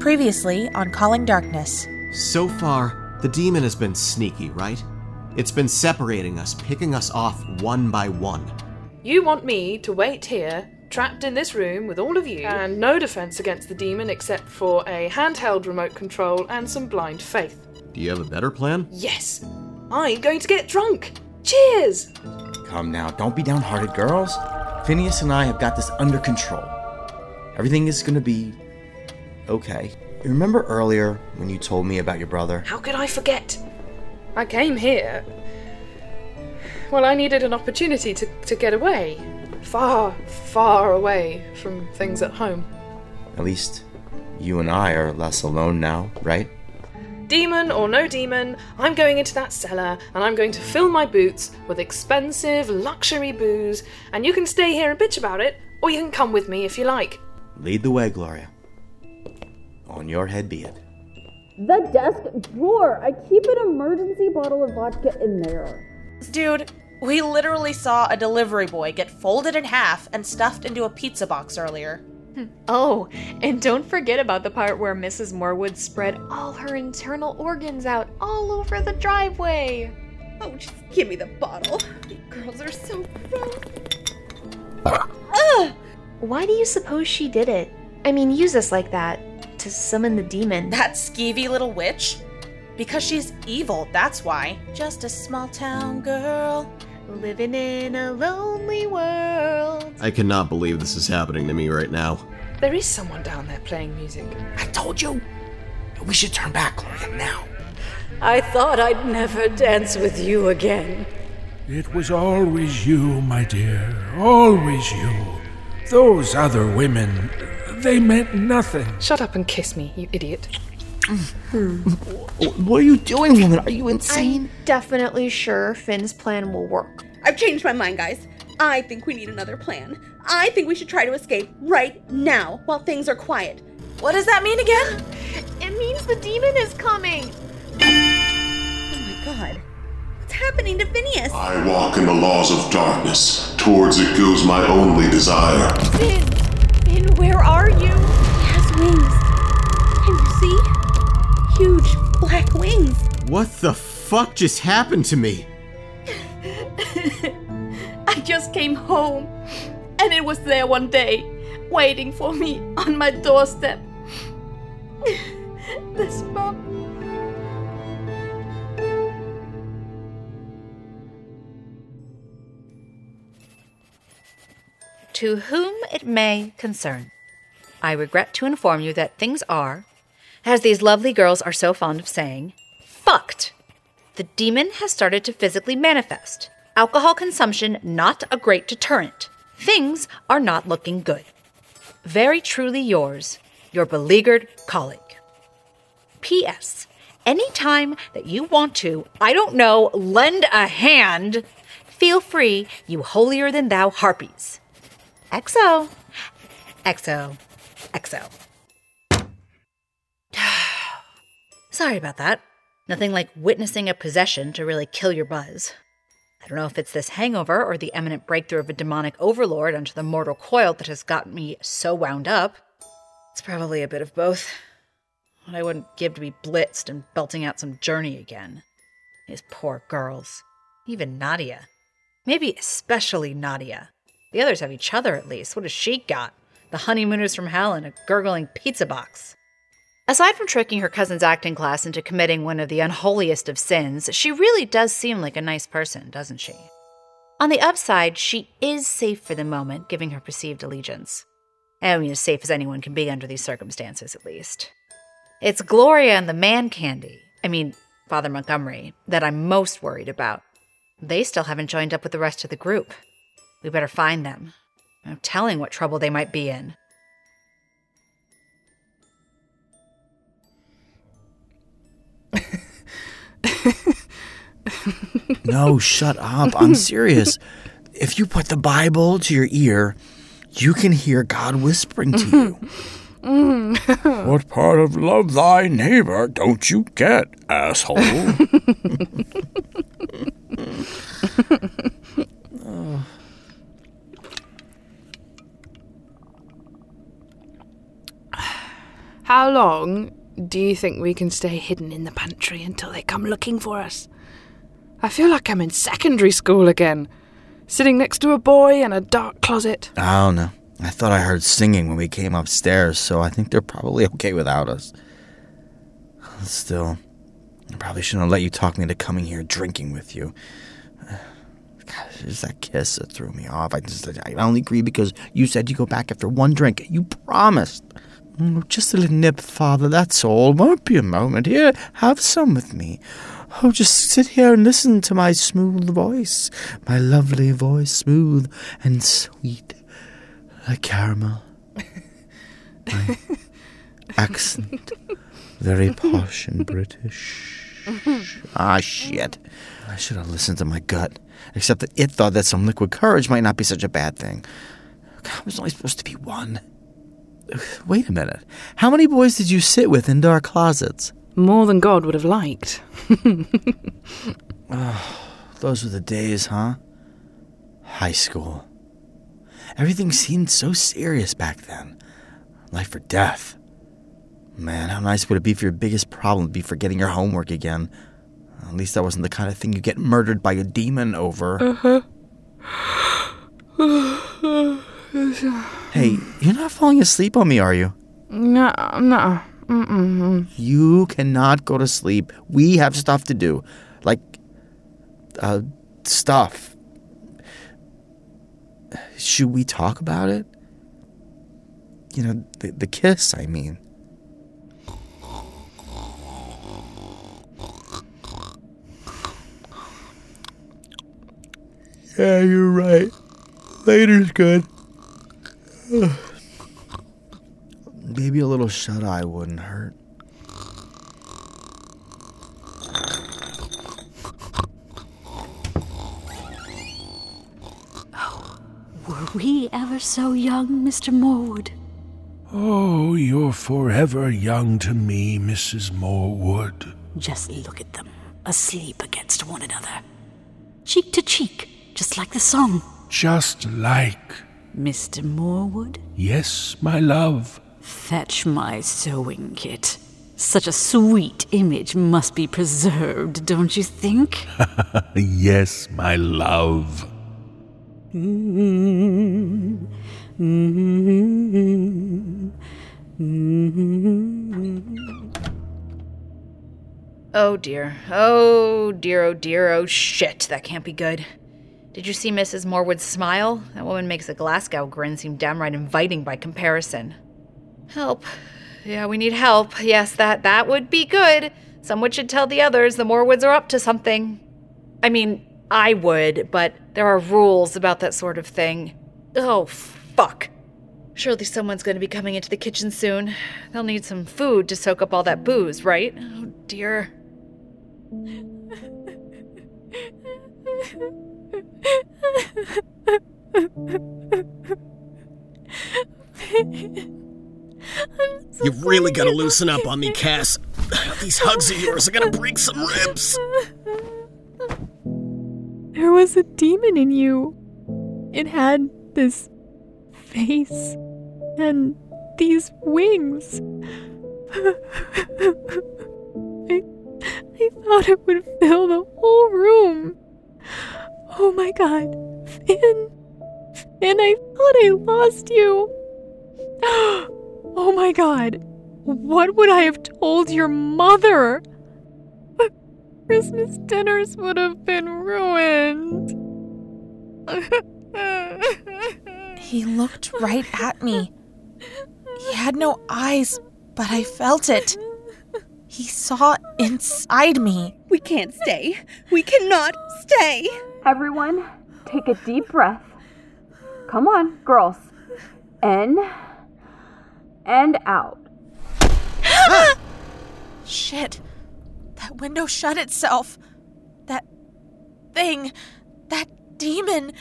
Previously on Calling Darkness. So far, the demon has been sneaky, right? It's been separating us, picking us off one by one. You want me to wait here, trapped in this room with all of you, and no defense against the demon except for a handheld remote control and some blind faith. Do you have a better plan? Yes! I'm going to get drunk! Cheers! Come now, don't be downhearted, girls. Phineas and I have got this under control. Everything is gonna be okay. You remember earlier when you told me about your brother? How could I forget? I came here. Well, I needed an opportunity to, to get away. Far, far away from things at home. At least you and I are less alone now, right? Demon or no demon, I'm going into that cellar and I'm going to fill my boots with expensive luxury booze, and you can stay here and bitch about it, or you can come with me if you like. Lead the way, Gloria. On your head be it. The desk drawer. I keep an emergency bottle of vodka in there. Dude, we literally saw a delivery boy get folded in half and stuffed into a pizza box earlier. Oh, and don't forget about the part where Mrs. Morwood spread all her internal organs out all over the driveway. Oh, just give me the bottle. You girls are so gross. Why do you suppose she did it? I mean, use us like that to summon the demon. That skeevy little witch? Because she's evil, that's why. Just a small town girl. Living in a lonely world. I cannot believe this is happening to me right now. There is someone down there playing music. I told you. We should turn back, Gloria, now. I thought I'd never dance with you again. It was always you, my dear. Always you. Those other women, they meant nothing. Shut up and kiss me, you idiot. What are you doing, woman? Are you insane? I'm definitely sure Finn's plan will work. I've changed my mind, guys. I think we need another plan. I think we should try to escape right now while things are quiet. What does that mean again? It means the demon is coming. Oh my god. What's happening to Phineas? I walk in the laws of darkness. Towards it goes my only desire. Finn, Finn, where are you? He has wings. Can you see? Huge black wings. What the fuck just happened to me? I just came home, and it was there one day, waiting for me on my doorstep. this spot. To whom it may concern, I regret to inform you that things are, as these lovely girls are so fond of saying, fucked. The demon has started to physically manifest. Alcohol consumption not a great deterrent. Things are not looking good. Very truly yours, your beleaguered colleague. P.S. Anytime that you want to, I don't know, lend a hand, feel free, you holier than thou harpies. XO. XO. XO. Sorry about that. Nothing like witnessing a possession to really kill your buzz. I don't know if it's this hangover or the imminent breakthrough of a demonic overlord onto the mortal coil that has gotten me so wound up. It's probably a bit of both. What I wouldn't give to be blitzed and belting out some journey again. These poor girls. Even Nadia. Maybe especially Nadia. The others have each other at least. What has she got? The honeymooners from hell and a gurgling pizza box. Aside from tricking her cousin's acting class into committing one of the unholiest of sins, she really does seem like a nice person, doesn't she? On the upside, she is safe for the moment, giving her perceived allegiance. I mean, as safe as anyone can be under these circumstances, at least. It's Gloria and the man candy, I mean, Father Montgomery, that I'm most worried about. They still haven't joined up with the rest of the group. We better find them. No telling what trouble they might be in. no, shut up. I'm serious. If you put the Bible to your ear, you can hear God whispering to you. what part of love thy neighbor don't you get, asshole? How long do you think we can stay hidden in the pantry until they come looking for us? I feel like I'm in secondary school again, sitting next to a boy in a dark closet. I don't know. I thought I heard singing when we came upstairs, so I think they're probably okay without us. Still, I probably shouldn't have let you talk me into coming here drinking with you. God, it's that kiss that threw me off. I just I only agreed because you said you'd go back after one drink. You promised. Mm, Just a little nip, Father, that's all. Won't be a moment. Here, have some with me. Oh, just sit here and listen to my smooth voice. My lovely voice, smooth and sweet. Like caramel. My accent. Very posh and British. Ah, shit. I should have listened to my gut. Except that it thought that some liquid courage might not be such a bad thing. God, it was only supposed to be one. Wait a minute. How many boys did you sit with in dark closets? More than God would have liked. Those were the days, huh? High school. Everything seemed so serious back then. Life or death. Man, how nice would it be for your biggest problem to be forgetting your homework again? At least that wasn't the kind of thing you get murdered by a demon over. Uh-huh. Hey, you're not falling asleep on me, are you? No, no. Mm-mm. You cannot go to sleep. We have stuff to do. Like, uh, stuff. Should we talk about it? You know, the, the kiss, I mean. Yeah, you're right. Later's good. Maybe a little shut eye wouldn't hurt. Oh, Were we ever so young, Mr. Morwood? Oh, you're forever young to me, Mrs. Morwood. Just look at them, asleep against one another. Cheek to cheek, just like the song. Just like. Mr. Morwood, Yes, my love. fetch my sewing kit. Such a sweet image must be preserved, don't you think? yes, my love. Oh dear. Oh dear, oh dear, oh shit. That can't be good. Did you see Mrs. Morwood's smile? That woman makes a Glasgow grin seem downright inviting by comparison. Help. Yeah, we need help. Yes, that that would be good. Someone should tell the others the Morwoods are up to something. I mean, I would, but there are rules about that sort of thing. Oh, fuck. Surely someone's going to be coming into the kitchen soon. They'll need some food to soak up all that booze, right? Oh, dear. You've really got to loosen up on me, Cass. These hugs of yours are gonna break some ribs. There was a demon in you. It had this face and these wings. I, I thought it would fill the whole room. Oh my god. Finn. Finn, I thought I lost you. Oh my god. What would I have told your mother? Christmas dinners would have been ruined. He looked right at me. He had no eyes, but I felt it. He saw inside me. We can't stay. We cannot stay. Everyone, take a deep breath. Come on, girls. In and out. Shit. That window shut itself. That thing. That demon.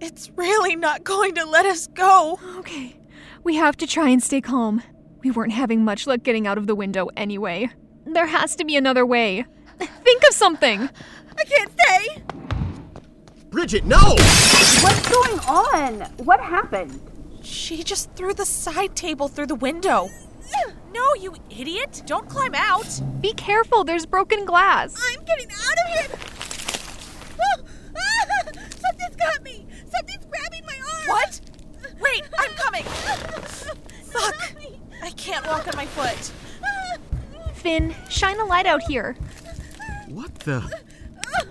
It's really not going to let us go. Okay, we have to try and stay calm. We weren't having much luck getting out of the window anyway. There has to be another way. Think of something. I can't stay. Bridgette, no! What's going on? What happened? She just threw the side table through the window. No, you idiot! Don't climb out! Be careful, there's broken glass. I'm getting out of here! Oh, ah, something's got me! Something's grabbing my arm! What? Wait, I'm coming! Fuck! I can't walk on my foot. Finn, shine a light out here. What the?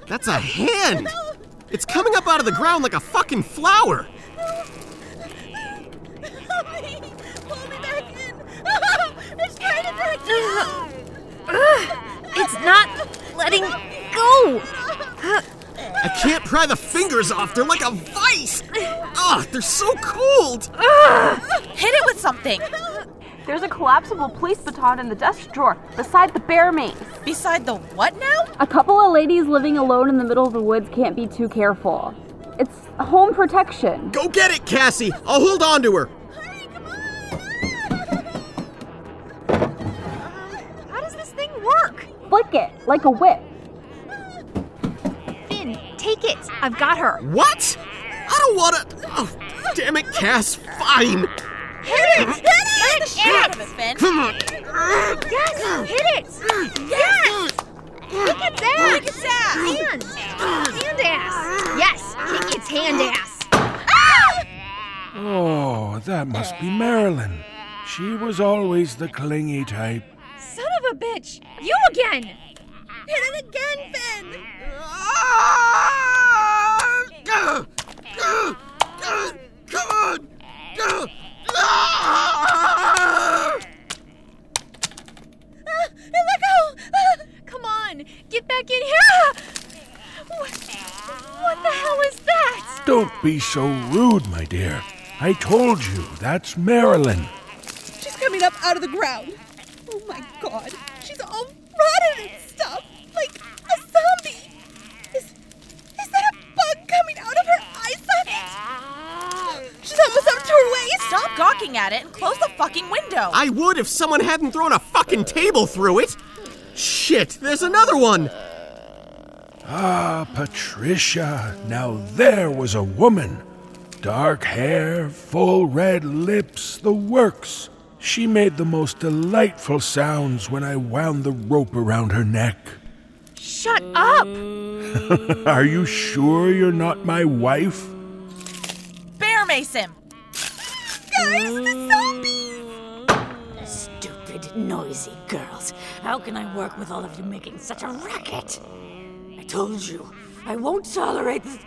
That's a hand! It's coming up out of the ground like a fucking flower! Help me! Pull me back in! it's trying to break me! It's not letting go. I can't pry the fingers off, they're like a vice! Ugh, they're so cold! Hit it with something! There's a collapsible police baton in the desk drawer beside the bear mace. Beside the what now? A couple of ladies living alone in the middle of the woods can't be too careful. It's home protection. Go get it, Cassie! I'll hold on to her! Ah! How does this thing work? Flick it like a whip. Finn, take it. I've got her. What? I don't wanna. Oh, damn it, Cass! Fine! Hit it! Hit! Get the shit out of it, Finn! Come on! Yes, hit it. Yes. Kick its ass. Kick its ass. Hand. Hand ass. Yes, kick its hand ass. Oh, that must be Marilyn. She was always the clingy type. Son of a bitch. You again. Hit it again, Finn! Come on! Ah, let go! Ah, Come on, get back in here. What, what the hell is that? Don't be so rude, my dear. I told you, that's Marilyn. She's coming up out of the ground. Oh my god. She's all rotted and stuff. Like a zombie. Is, is that a bug coming out of her eye socket? She's almost up to her waist. Stop gawking at it and close the fucking window! I would if someone hadn't thrown a fucking table through it! Shit, there's another one! Ah, Patricia. Now there was a woman. Dark hair, full red lips, the works. She made the most delightful sounds when I wound the rope around her neck. Shut up. Are you sure you're not my wife? Bear mace him! Guys, the zombies! Stupid, noisy girls. How can I work with all of you making such a racket? I told you, I won't tolerate this.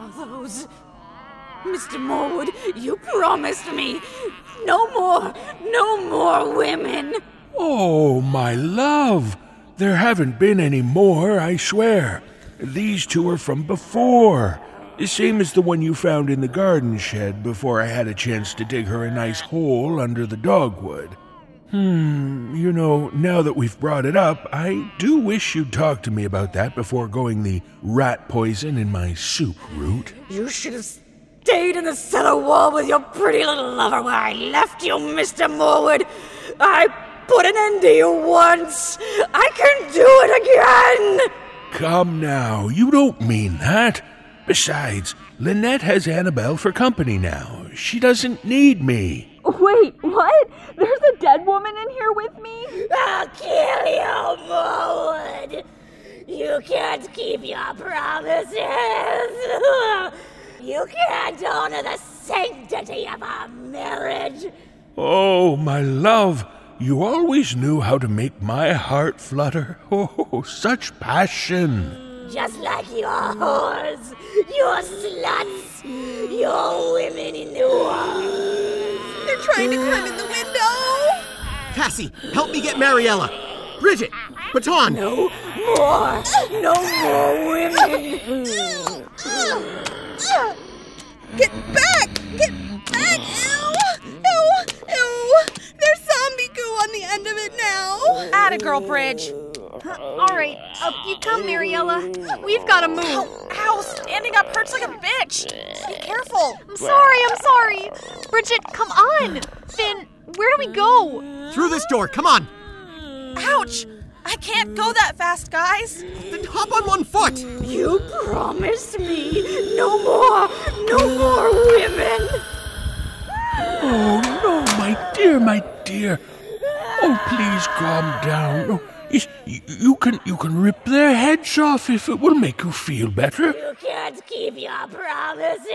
Are those. Mr. Morwood, you promised me no more, no more women. Oh, my love. There haven't been any more, I swear. These two are from before. The same as the one you found in the garden shed before I had a chance to dig her a nice hole under the dogwood. Hmm, you know, now that we've brought it up, I do wish you'd talk to me about that before going the rat poison in my soup route. You should have stayed in the cellar wall with your pretty little lover where I left you, Mr. Morwood. I put an end to you once. I can do it again. Come now, you don't mean that. Besides, Lynette has Annabelle for company now. She doesn't need me. Wait, what? There's a dead woman in here with me? I'll kill you, Morwood. You can't keep your promises. You can't honor the sanctity of our marriage. Oh, my love, you always knew how to make my heart flutter. Oh, such passion. Just like your whores, your sluts, your women in the woods. They're trying to climb in the window. Cassie, help me get Mariella! Bridgette! Baton! No more, no more women. Get back! Get back! Ew! Ew! Ew! There's zombie goo on the end of it now. Atta girl, Bridge! All right, up you come, Mariella. We've got to move. Ow, ow, standing up hurts like a bitch. Be careful. I'm sorry, I'm sorry. Bridgette, come on. Finn, where do we go? Through this door, come on. Ouch! I can't go that fast, guys. Then hop on one foot. You promised me no more, no more women. Oh, no, my dear, my dear. Oh, please calm down you can you can rip their heads off if it will make you feel better. You can't keep your promises.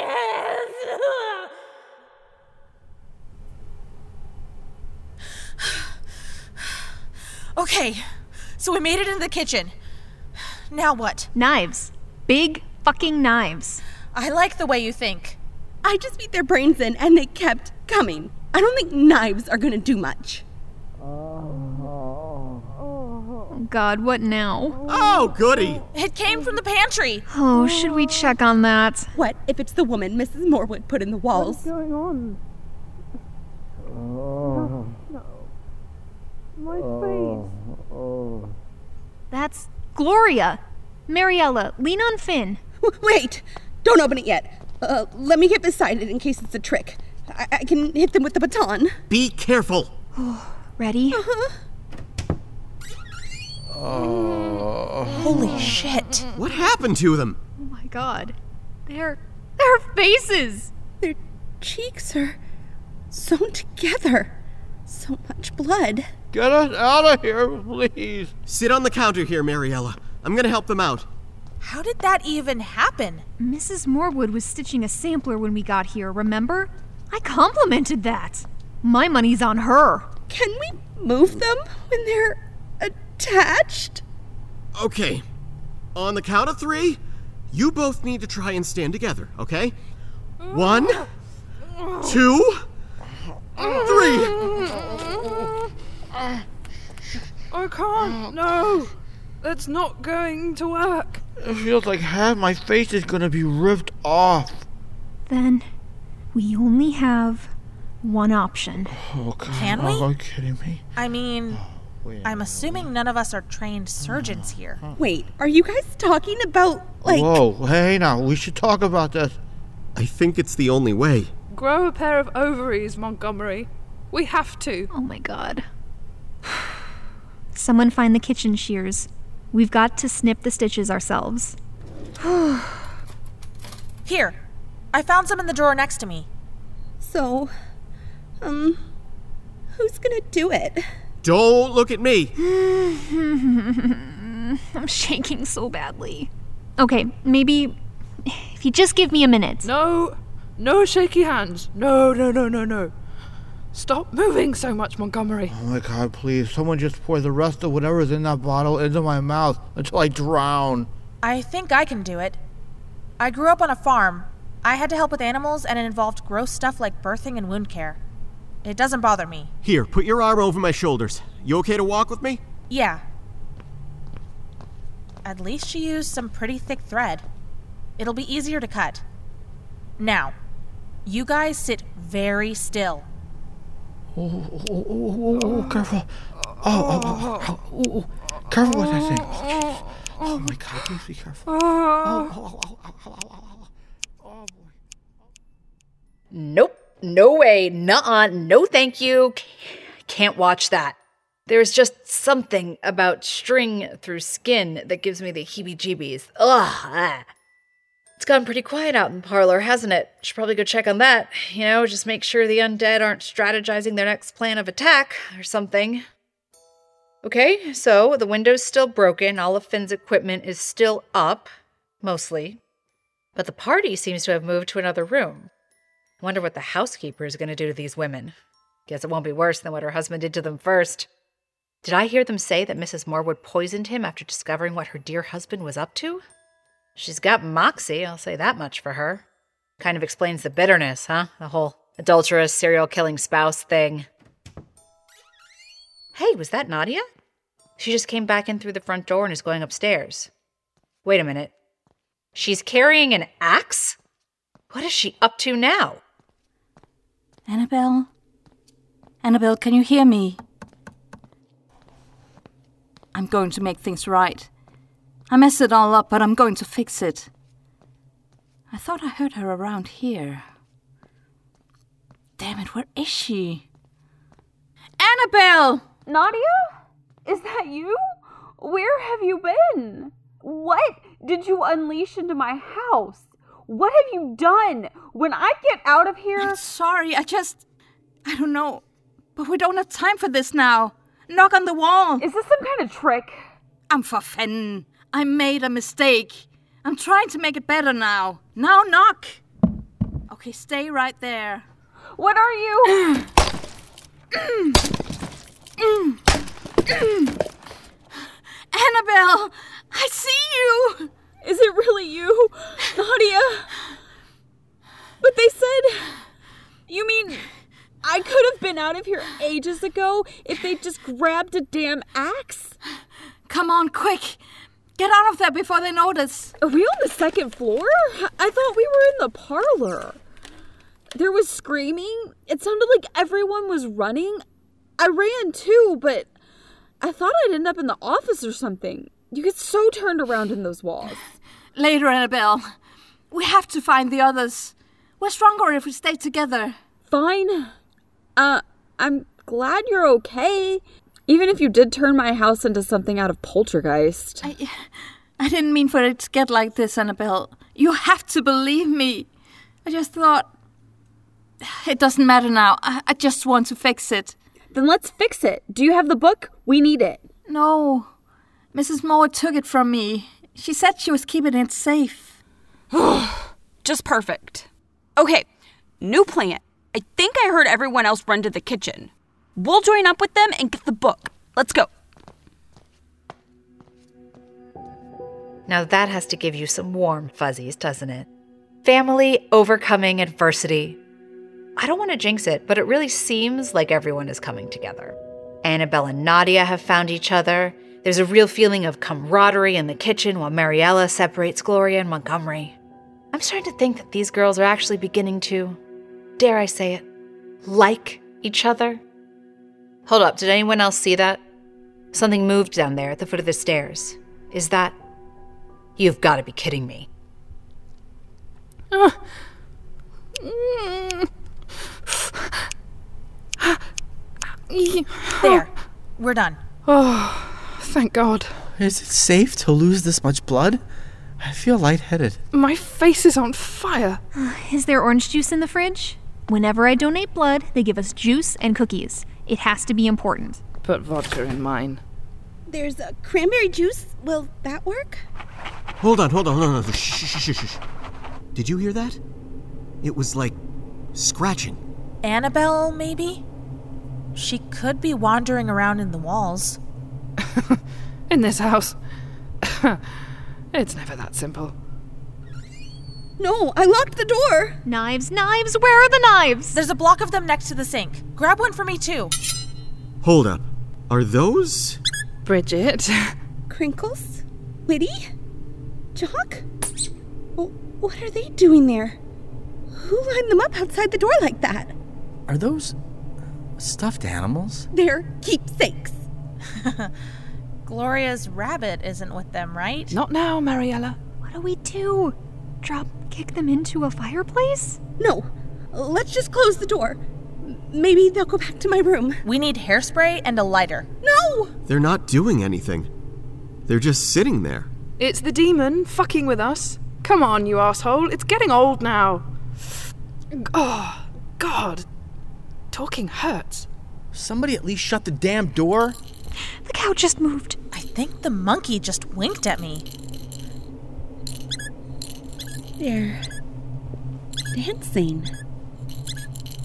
Okay, so we made it into the kitchen. Now what? Knives. Big fucking knives. I like the way you think. I just beat their brains in and they kept coming. I don't think knives are gonna do much. Oh god, what now? Oh, goody! It came from the pantry. Oh, should we check on that? What if it's the woman Mrs. Morwood put in the walls? What's going on? Oh. No. My face. Oh. That's Gloria. Mariella, lean on Finn. W- Wait! Don't open it yet. Uh, let me get beside it in case it's a trick. I, I can hit them with the baton. Be careful. Ready? Oh. Holy shit. What happened to them? Oh my god. Their their faces. Their cheeks are sewn together. So much blood. Get us out of here, please. Sit on the counter here, Mariella. I'm gonna help them out. How did that even happen? Mrs. Morwood was stitching a sampler when we got here, remember? I complimented that. My money's on her. Can we move them when they're attached? Okay. On the count of three, you both need to try and stand together, okay? One, two, three. I can't. No. That's not going to work. It feels like half my face is gonna be ripped off. Then we only have one option. Oh, God. Can we? Are you kidding me? I mean, Wait. I'm assuming none of us are trained surgeons here. Wait, are you guys talking about, like. Whoa, hey now, we should talk about this. I think it's the only way. Grow a pair of ovaries, Montgomery. We have to. Oh my god. Someone find the kitchen shears. We've got to snip the stitches ourselves. Here, I found some in the drawer next to me. So, um, who's gonna do it? Don't look at me. I'm shaking so badly. Okay, maybe if you just give me a minute. No. No shaky hands. No, no, no, no, no. Stop moving so much, Montgomery. Oh my god, please, someone just pour the rest of whatever's in that bottle into my mouth until I drown. I think I can do it. I grew up on a farm. I had to help with animals, and it involved gross stuff like birthing and wound care. It doesn't bother me. Here, put your arm over my shoulders. You okay to walk with me? Yeah. At least she used some pretty thick thread. It'll be easier to cut. Now, you guys sit very still. Oh, oh, oh, oh, oh, oh, careful. Oh, oh, oh, oh, oh, oh, careful with that thing. Oh, oh my god, please be careful. Oh, oh, oh, oh, oh, oh, oh, oh, oh, boy. Nope. No way. Nuh-uh. No thank you. Can't watch that. There's just something about string through skin that gives me the heebie-jeebies. Ugh. ah. It's gotten pretty quiet out in the parlor, hasn't it? Should probably go check on that. You know, just make sure the undead aren't strategizing their next plan of attack or something. Okay, so the window's still broken. All of Finn's equipment is still up, mostly. But the party seems to have moved to another room. Wonder what the housekeeper is going to do to these women. Guess it won't be worse than what her husband did to them first. Did I hear them say that Mrs. Morwood poisoned him after discovering what her dear husband was up to? She's got moxie, I'll say that much for her. Kind of explains the bitterness, huh? The whole adulterous, serial killing spouse thing. Hey, was that Nadia? She just came back in through the front door and is going upstairs. Wait a minute. She's carrying an axe? What is she up to now? Annabelle? Annabelle, can you hear me? I'm going to make things right. I messed it all up, but I'm going to fix it. I thought I heard her around here. Damn it, where is she? Annabelle! Nadia? Is that you? Where have you been? What did you unleash into my house? What have you done? When I get out of here. I'm sorry, I just. I don't know. But we don't have time for this now. Knock on the wall. Is this some kind of trick? I'm for Finn. I made a mistake. I'm trying to make it better now. Now knock. Okay, stay right there. What are you? Annabelle, I see you. Is it really you, Nadia? But they said. You mean I could have been out of here ages ago if they just grabbed a damn axe? Come on, quick. Get out of there before they notice. Are we on the second floor? I thought we were in the parlor. There was screaming. It sounded like everyone was running. I ran too, but I thought I'd end up in the office or something. You get so turned around in those walls. Later, Annabelle. We have to find the others. We're stronger if we stay together. Fine. Uh, I'm glad you're okay. Even if you did turn my house into something out of poltergeist. I, I didn't mean for it to get like this, Annabelle. You have to believe me. I just thought. It doesn't matter now. I, I just want to fix it. Then let's fix it. Do you have the book? We need it. No. Mrs. Moore took it from me. She said she was keeping it safe. Just perfect. Okay, new plan. I think I heard everyone else run to the kitchen. We'll join up with them and get the book. Let's go. Now that has to give you some warm fuzzies, doesn't it? Family overcoming adversity. I don't want to jinx it, but it really seems like everyone is coming together. Annabelle and Nadia have found each other. There's a real feeling of camaraderie in the kitchen while Mariella separates Gloria and Montgomery. I'm starting to think that these girls are actually beginning to, dare I say it, like each other. Hold up, did anyone else see that? Something moved down there at the foot of the stairs. Is that. You've got to be kidding me. There. We're done. Oh, thank God. Is it safe to lose this much blood? I feel lightheaded. My face is on fire. Uh, is there orange juice in the fridge? Whenever I donate blood, they give us juice and cookies. It has to be important. Put vodka in mine. There's a cranberry juice. Will that work? Hold on, hold on, hold on. Shh, shh, shh, shh, shh. Did you hear that? It was like scratching. Annabelle, maybe? She could be wandering around in the walls. In this house. it's never that simple. No, I locked the door. Knives, knives, where are the knives? There's a block of them next to the sink. Grab one for me, too. Hold up. Are those. Bridgette. Crinkles? Witty? Jock? What are they doing there? Who lined them up outside the door like that? Are those stuffed animals? They're keepsakes. Gloria's rabbit isn't with them, right? Not now, Mariella. What do we do? Drop kick them into a fireplace? No, let's just close the door. Maybe they'll go back to my room. We need hairspray and a lighter. No! They're not doing anything. They're just sitting there. It's the demon fucking with us. Come on, you asshole. It's getting old now. Oh, God. Talking hurts. Somebody at least shut the damn door. The cow just moved. I think the monkey just winked at me. They're dancing.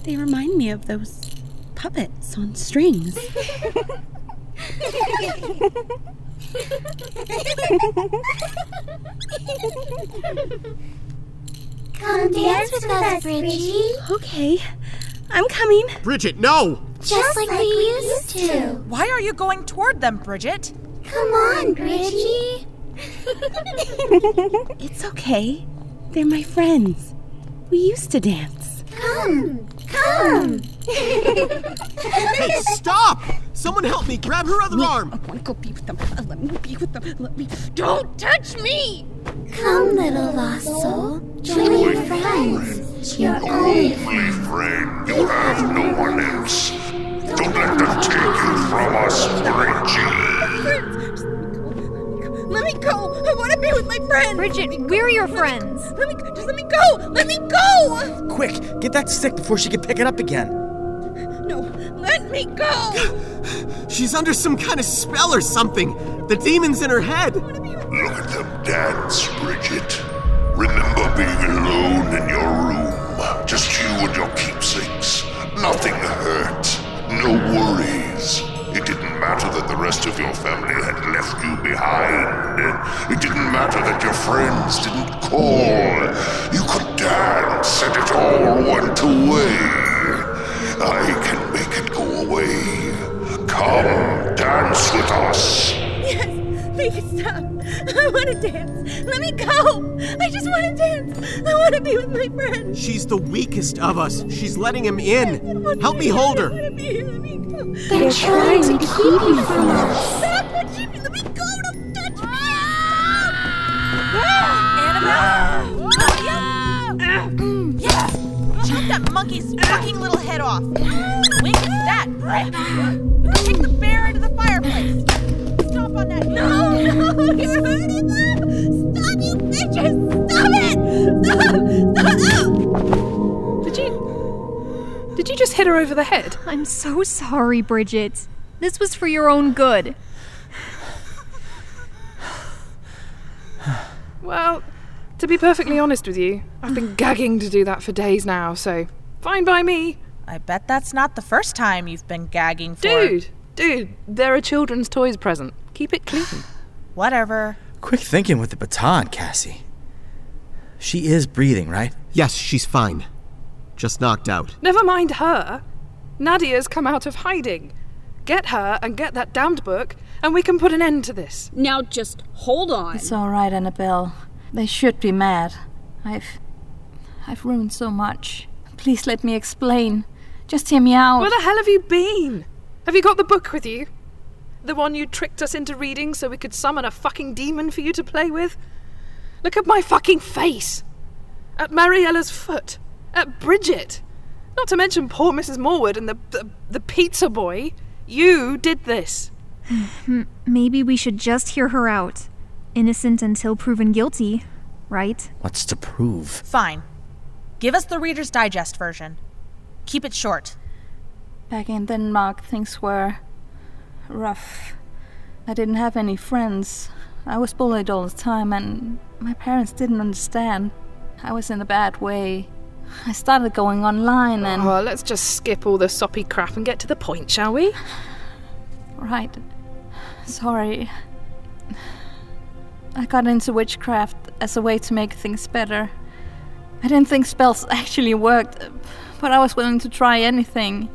They remind me of those puppets on strings. Come dance with us, Bridgie. Okay, I'm coming. Bridgette, no! Just like we used to. Why are you going toward them, Bridgette? Come on, Bridgie. It's okay. They're my friends. We used to dance. Come, come. Hey, stop! Someone help me! Grab her other arm! I want to go be with them. Uh, Let me be with them. Let me. Don't touch me! Come, little lost soul. Join your friends. Your only Only friend, you have no one else. Don't let them take you from us, Bridgie. Let me go. Let me go! Let me go! I want to be with my friends. Bridgette, we're your friends. Let me just let me go. Let me go. Quick, get that stick before she can pick it up again. No, let me go! She's under some kind of spell or something. The demon's in her head. Look at them dance, Bridgette. Remember being alone in your room. Just you and your keepsakes. Nothing hurt. No worries. It didn't matter that the rest of your family had left you behind. It didn't matter that your friends didn't call. You could dance and it all went away. I can make it go away. Come, dance with us. Yes, make it stop. I want to dance. Let me go. I just want to dance. I want to be with my friends. She's the weakest of us. She's letting him in. Help me hold her. They're trying to keep you from us. Stop! Jimmy, let me go. Don't touch me. Ah! Annabelle? Ah! Claudia? Yes! Chop that monkey's fucking little head off. Wink that, prick. Take the bear into the fireplace. Stomp on that. No, no, you're hurting them. Stop, you bitches. Stop it. Stop. Stop. Did you. Did you just hit her over the head? I'm so sorry, Bridgette. This was for your own good. Well, to be perfectly honest with you, I've been gagging to do that for days now, so fine by me. I bet that's not the first time you've been gagging for. Dude, dude, there are children's toys present. Keep it clean. Whatever. Quick thinking with the baton, Cassie. She is breathing, right? Yes, she's fine. Just knocked out. Never mind her. Nadia's come out of hiding. Get her and get that damned book, and we can put an end to this. Now just hold on. It's all right, Annabelle. They should be mad. I've. I've ruined so much. Please let me explain. Just hear me out. Where the hell have you been? Have you got the book with you? The one you tricked us into reading so we could summon a fucking demon for you to play with? Look at my fucking face! At Mariella's foot! At Bridgette! Not to mention poor Mrs. Morwood and the, the, the pizza boy. You did this. M- Maybe we should just hear her out. Innocent until proven guilty, right? What's to prove? Fine. Give us the Reader's Digest version. Keep it short. Back in Denmark, things were rough. I didn't have any friends. I was bullied all the time, and my parents didn't understand. I was in a bad way. I started going online and. Oh, let's just skip all the soppy crap and get to the point, shall we? Right. Sorry. I got into witchcraft as a way to make things better. I didn't think spells actually worked, but I was willing to try anything.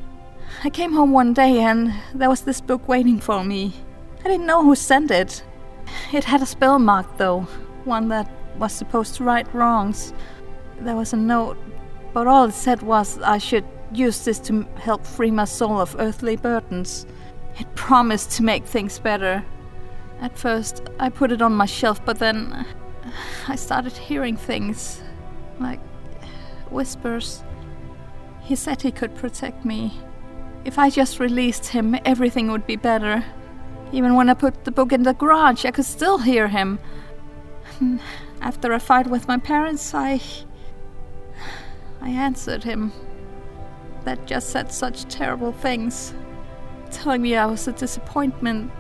I came home one day and there was this book waiting for me. I didn't know who sent it. It had a spell mark, though, one that was supposed to right wrongs. There was a note, but all it said was I should use this to help free my soul of earthly burdens. It promised to make things better. At first, I put it on my shelf, but then uh, I started hearing things like whispers. He said he could protect me. If I just released him, everything would be better. Even when I put the book in the garage, I could still hear him. After a fight with my parents, I. I answered him. That just said such terrible things, telling me I was a disappointment,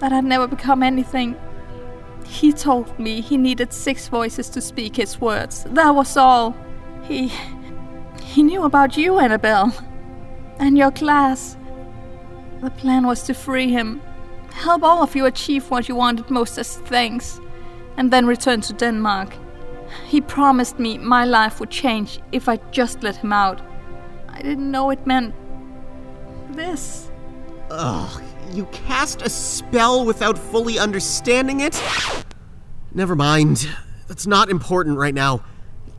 that I'd never become anything. He told me he needed six voices to speak his words. That was all. He. He knew about you, Annabelle. And your class. The plan was to free him, help all of you achieve what you wanted most as thanks, and then return to Denmark. He promised me my life would change if I just let him out. I didn't know it meant. this. Ugh, you cast a spell without fully understanding it? Never mind. That's not important right now.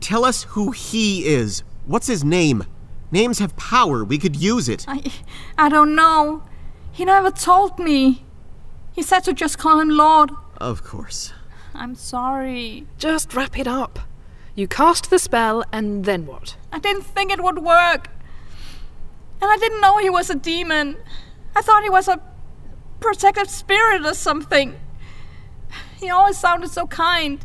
Tell us who he is. What's his name? Names have power. We could use it. I. I don't know. He never told me. He said to just call him Lord. Of course. I'm sorry. Just wrap it up. You cast the spell, and then what? I didn't think it would work. And I didn't know he was a demon. I thought he was a protective spirit or something. He always sounded so kind.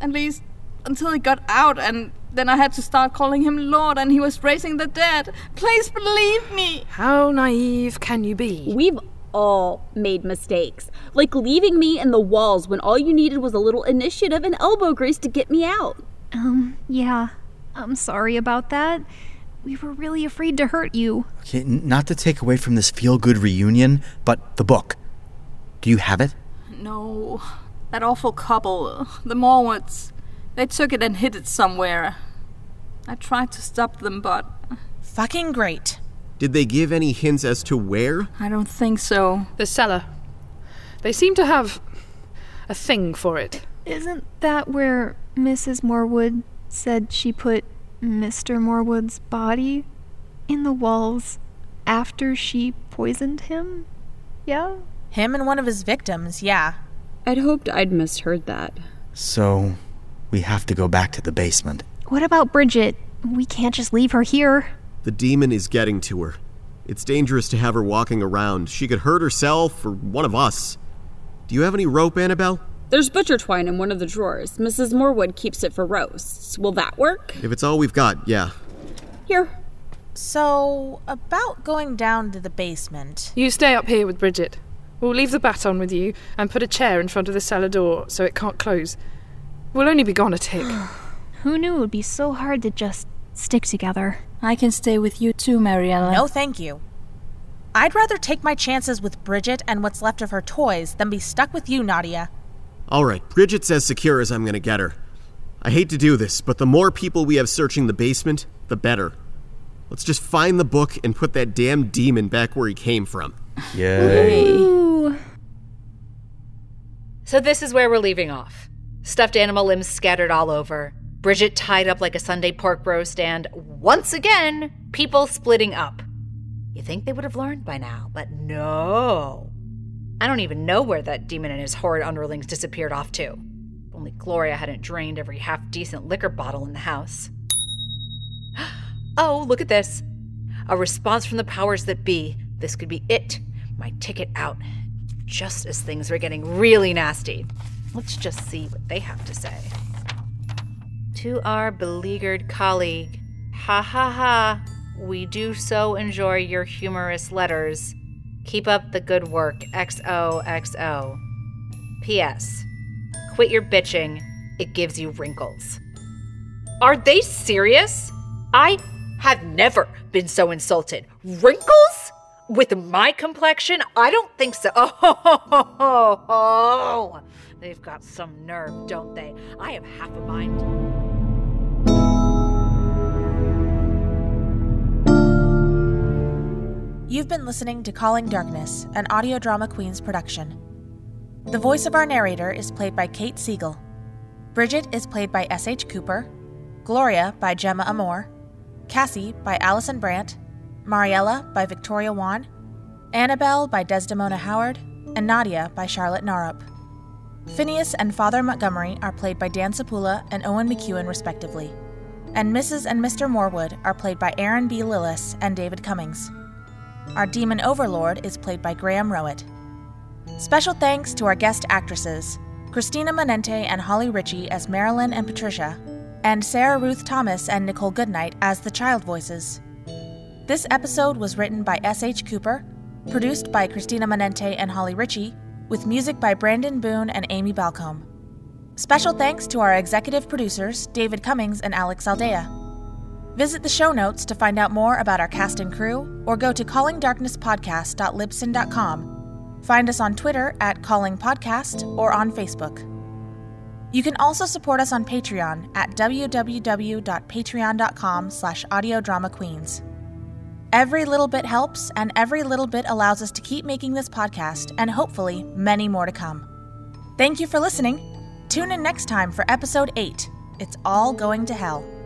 At least until he got out and Then I had to start calling him Lord, and he was raising the dead. Please believe me. How naive can you be? We've all made mistakes. Like leaving me in the walls when all you needed was a little initiative and elbow grease to get me out. Um, yeah. I'm sorry about that. We were really afraid to hurt you. Okay, n- not to take away from this feel good reunion, but the book. Do you have it? No. That awful couple, the Morwoods, they took it and hid it somewhere. I tried to stop them, but Fucking great. Did they give any hints as to where? I don't think so. The cellar. They seem to have a thing for it. Isn't that where Mrs. Morwood said she put Mr. Morwood's body in the walls after she poisoned him? Yeah? Him and one of his victims, yeah. I'd hoped I'd misheard that. So, we have to go back to the basement. What about Bridgette? We can't just leave her here. The demon is getting to her. It's dangerous to have her walking around. She could hurt herself or one of us. Do you have any rope, Annabelle? There's butcher twine in one of the drawers. Mrs. Morwood keeps it for roasts. Will that work? If it's all we've got, yeah. Here. So, about going down to the basement. You stay up here with Bridgette. We'll leave the baton with you and put a chair in front of the cellar door so it can't close. We'll only be gone a tick. Who knew it would be so hard to just stick together? I can stay with you too, Mariella. No, thank you. I'd rather take my chances with Bridgette and what's left of her toys than be stuck with you, Nadia. All right, Bridgette's as secure as I'm gonna get her. I hate to do this, but the more people we have searching the basement, the better. Let's just find the book and put that damn demon back where he came from. Ooh. So this is where we're leaving off. Stuffed animal limbs scattered all over. Bridgette tied up like a Sunday pork roast, and once again, people splitting up. You think they would have learned by now, but no. I don't even know where that demon and his horrid underlings disappeared off to. If only Gloria hadn't drained every half decent liquor bottle in the house. Oh, look at this. A response from the powers that be. This could be it. My ticket out. Just as things were getting really nasty. Let's just see what they have to say. To our beleaguered colleague, ha ha ha, we do so enjoy your humorous letters. Keep up the good work, XOXO. P.S. Quit your bitching, it gives you wrinkles. Are they serious? I have never been so insulted. Wrinkles? With my complexion? I don't think so. Oh, they've got some nerve, don't they? I have half a mind. You've been listening to Calling Darkness, an audio drama Queens production. The voice of our narrator is played by Kate Siegel. Bridgette is played by S.H. Cooper, Gloria by Gemma Amor, Cassie by Allison Brandt, Mariella by Victoria Wan, Annabelle by Desdemona Howard, and Nadia by Charlotte Narup. Phineas and Father Montgomery are played by Dan Sapula and Owen McEwen, respectively. And Mrs. and Mr. Morwood are played by Aaron B. Lillis and David Cummings. Our demon overlord is played by Graham Rowett. Special thanks to our guest actresses, Christina Manente and Holly Ritchie as Marilyn and Patricia, and Sarah Ruth Thomas and Nicole Goodnight as the child voices. This episode was written by S.H. Cooper, produced by Christina Manente and Holly Ritchie, with music by Brandon Boone and Amy Balcombe. Special thanks to our executive producers, David Cummings and Alex Aldea. Visit the show notes to find out more about our cast and crew, or go to callingdarknesspodcast.libsyn.com. Find us on Twitter at Calling Podcast or on Facebook. You can also support us on Patreon at www.patreon.com slash audiodramaqueens. Every little bit helps, and every little bit allows us to keep making this podcast, and hopefully many more to come. Thank you for listening. Tune in next time for episode 8. It's all going to hell.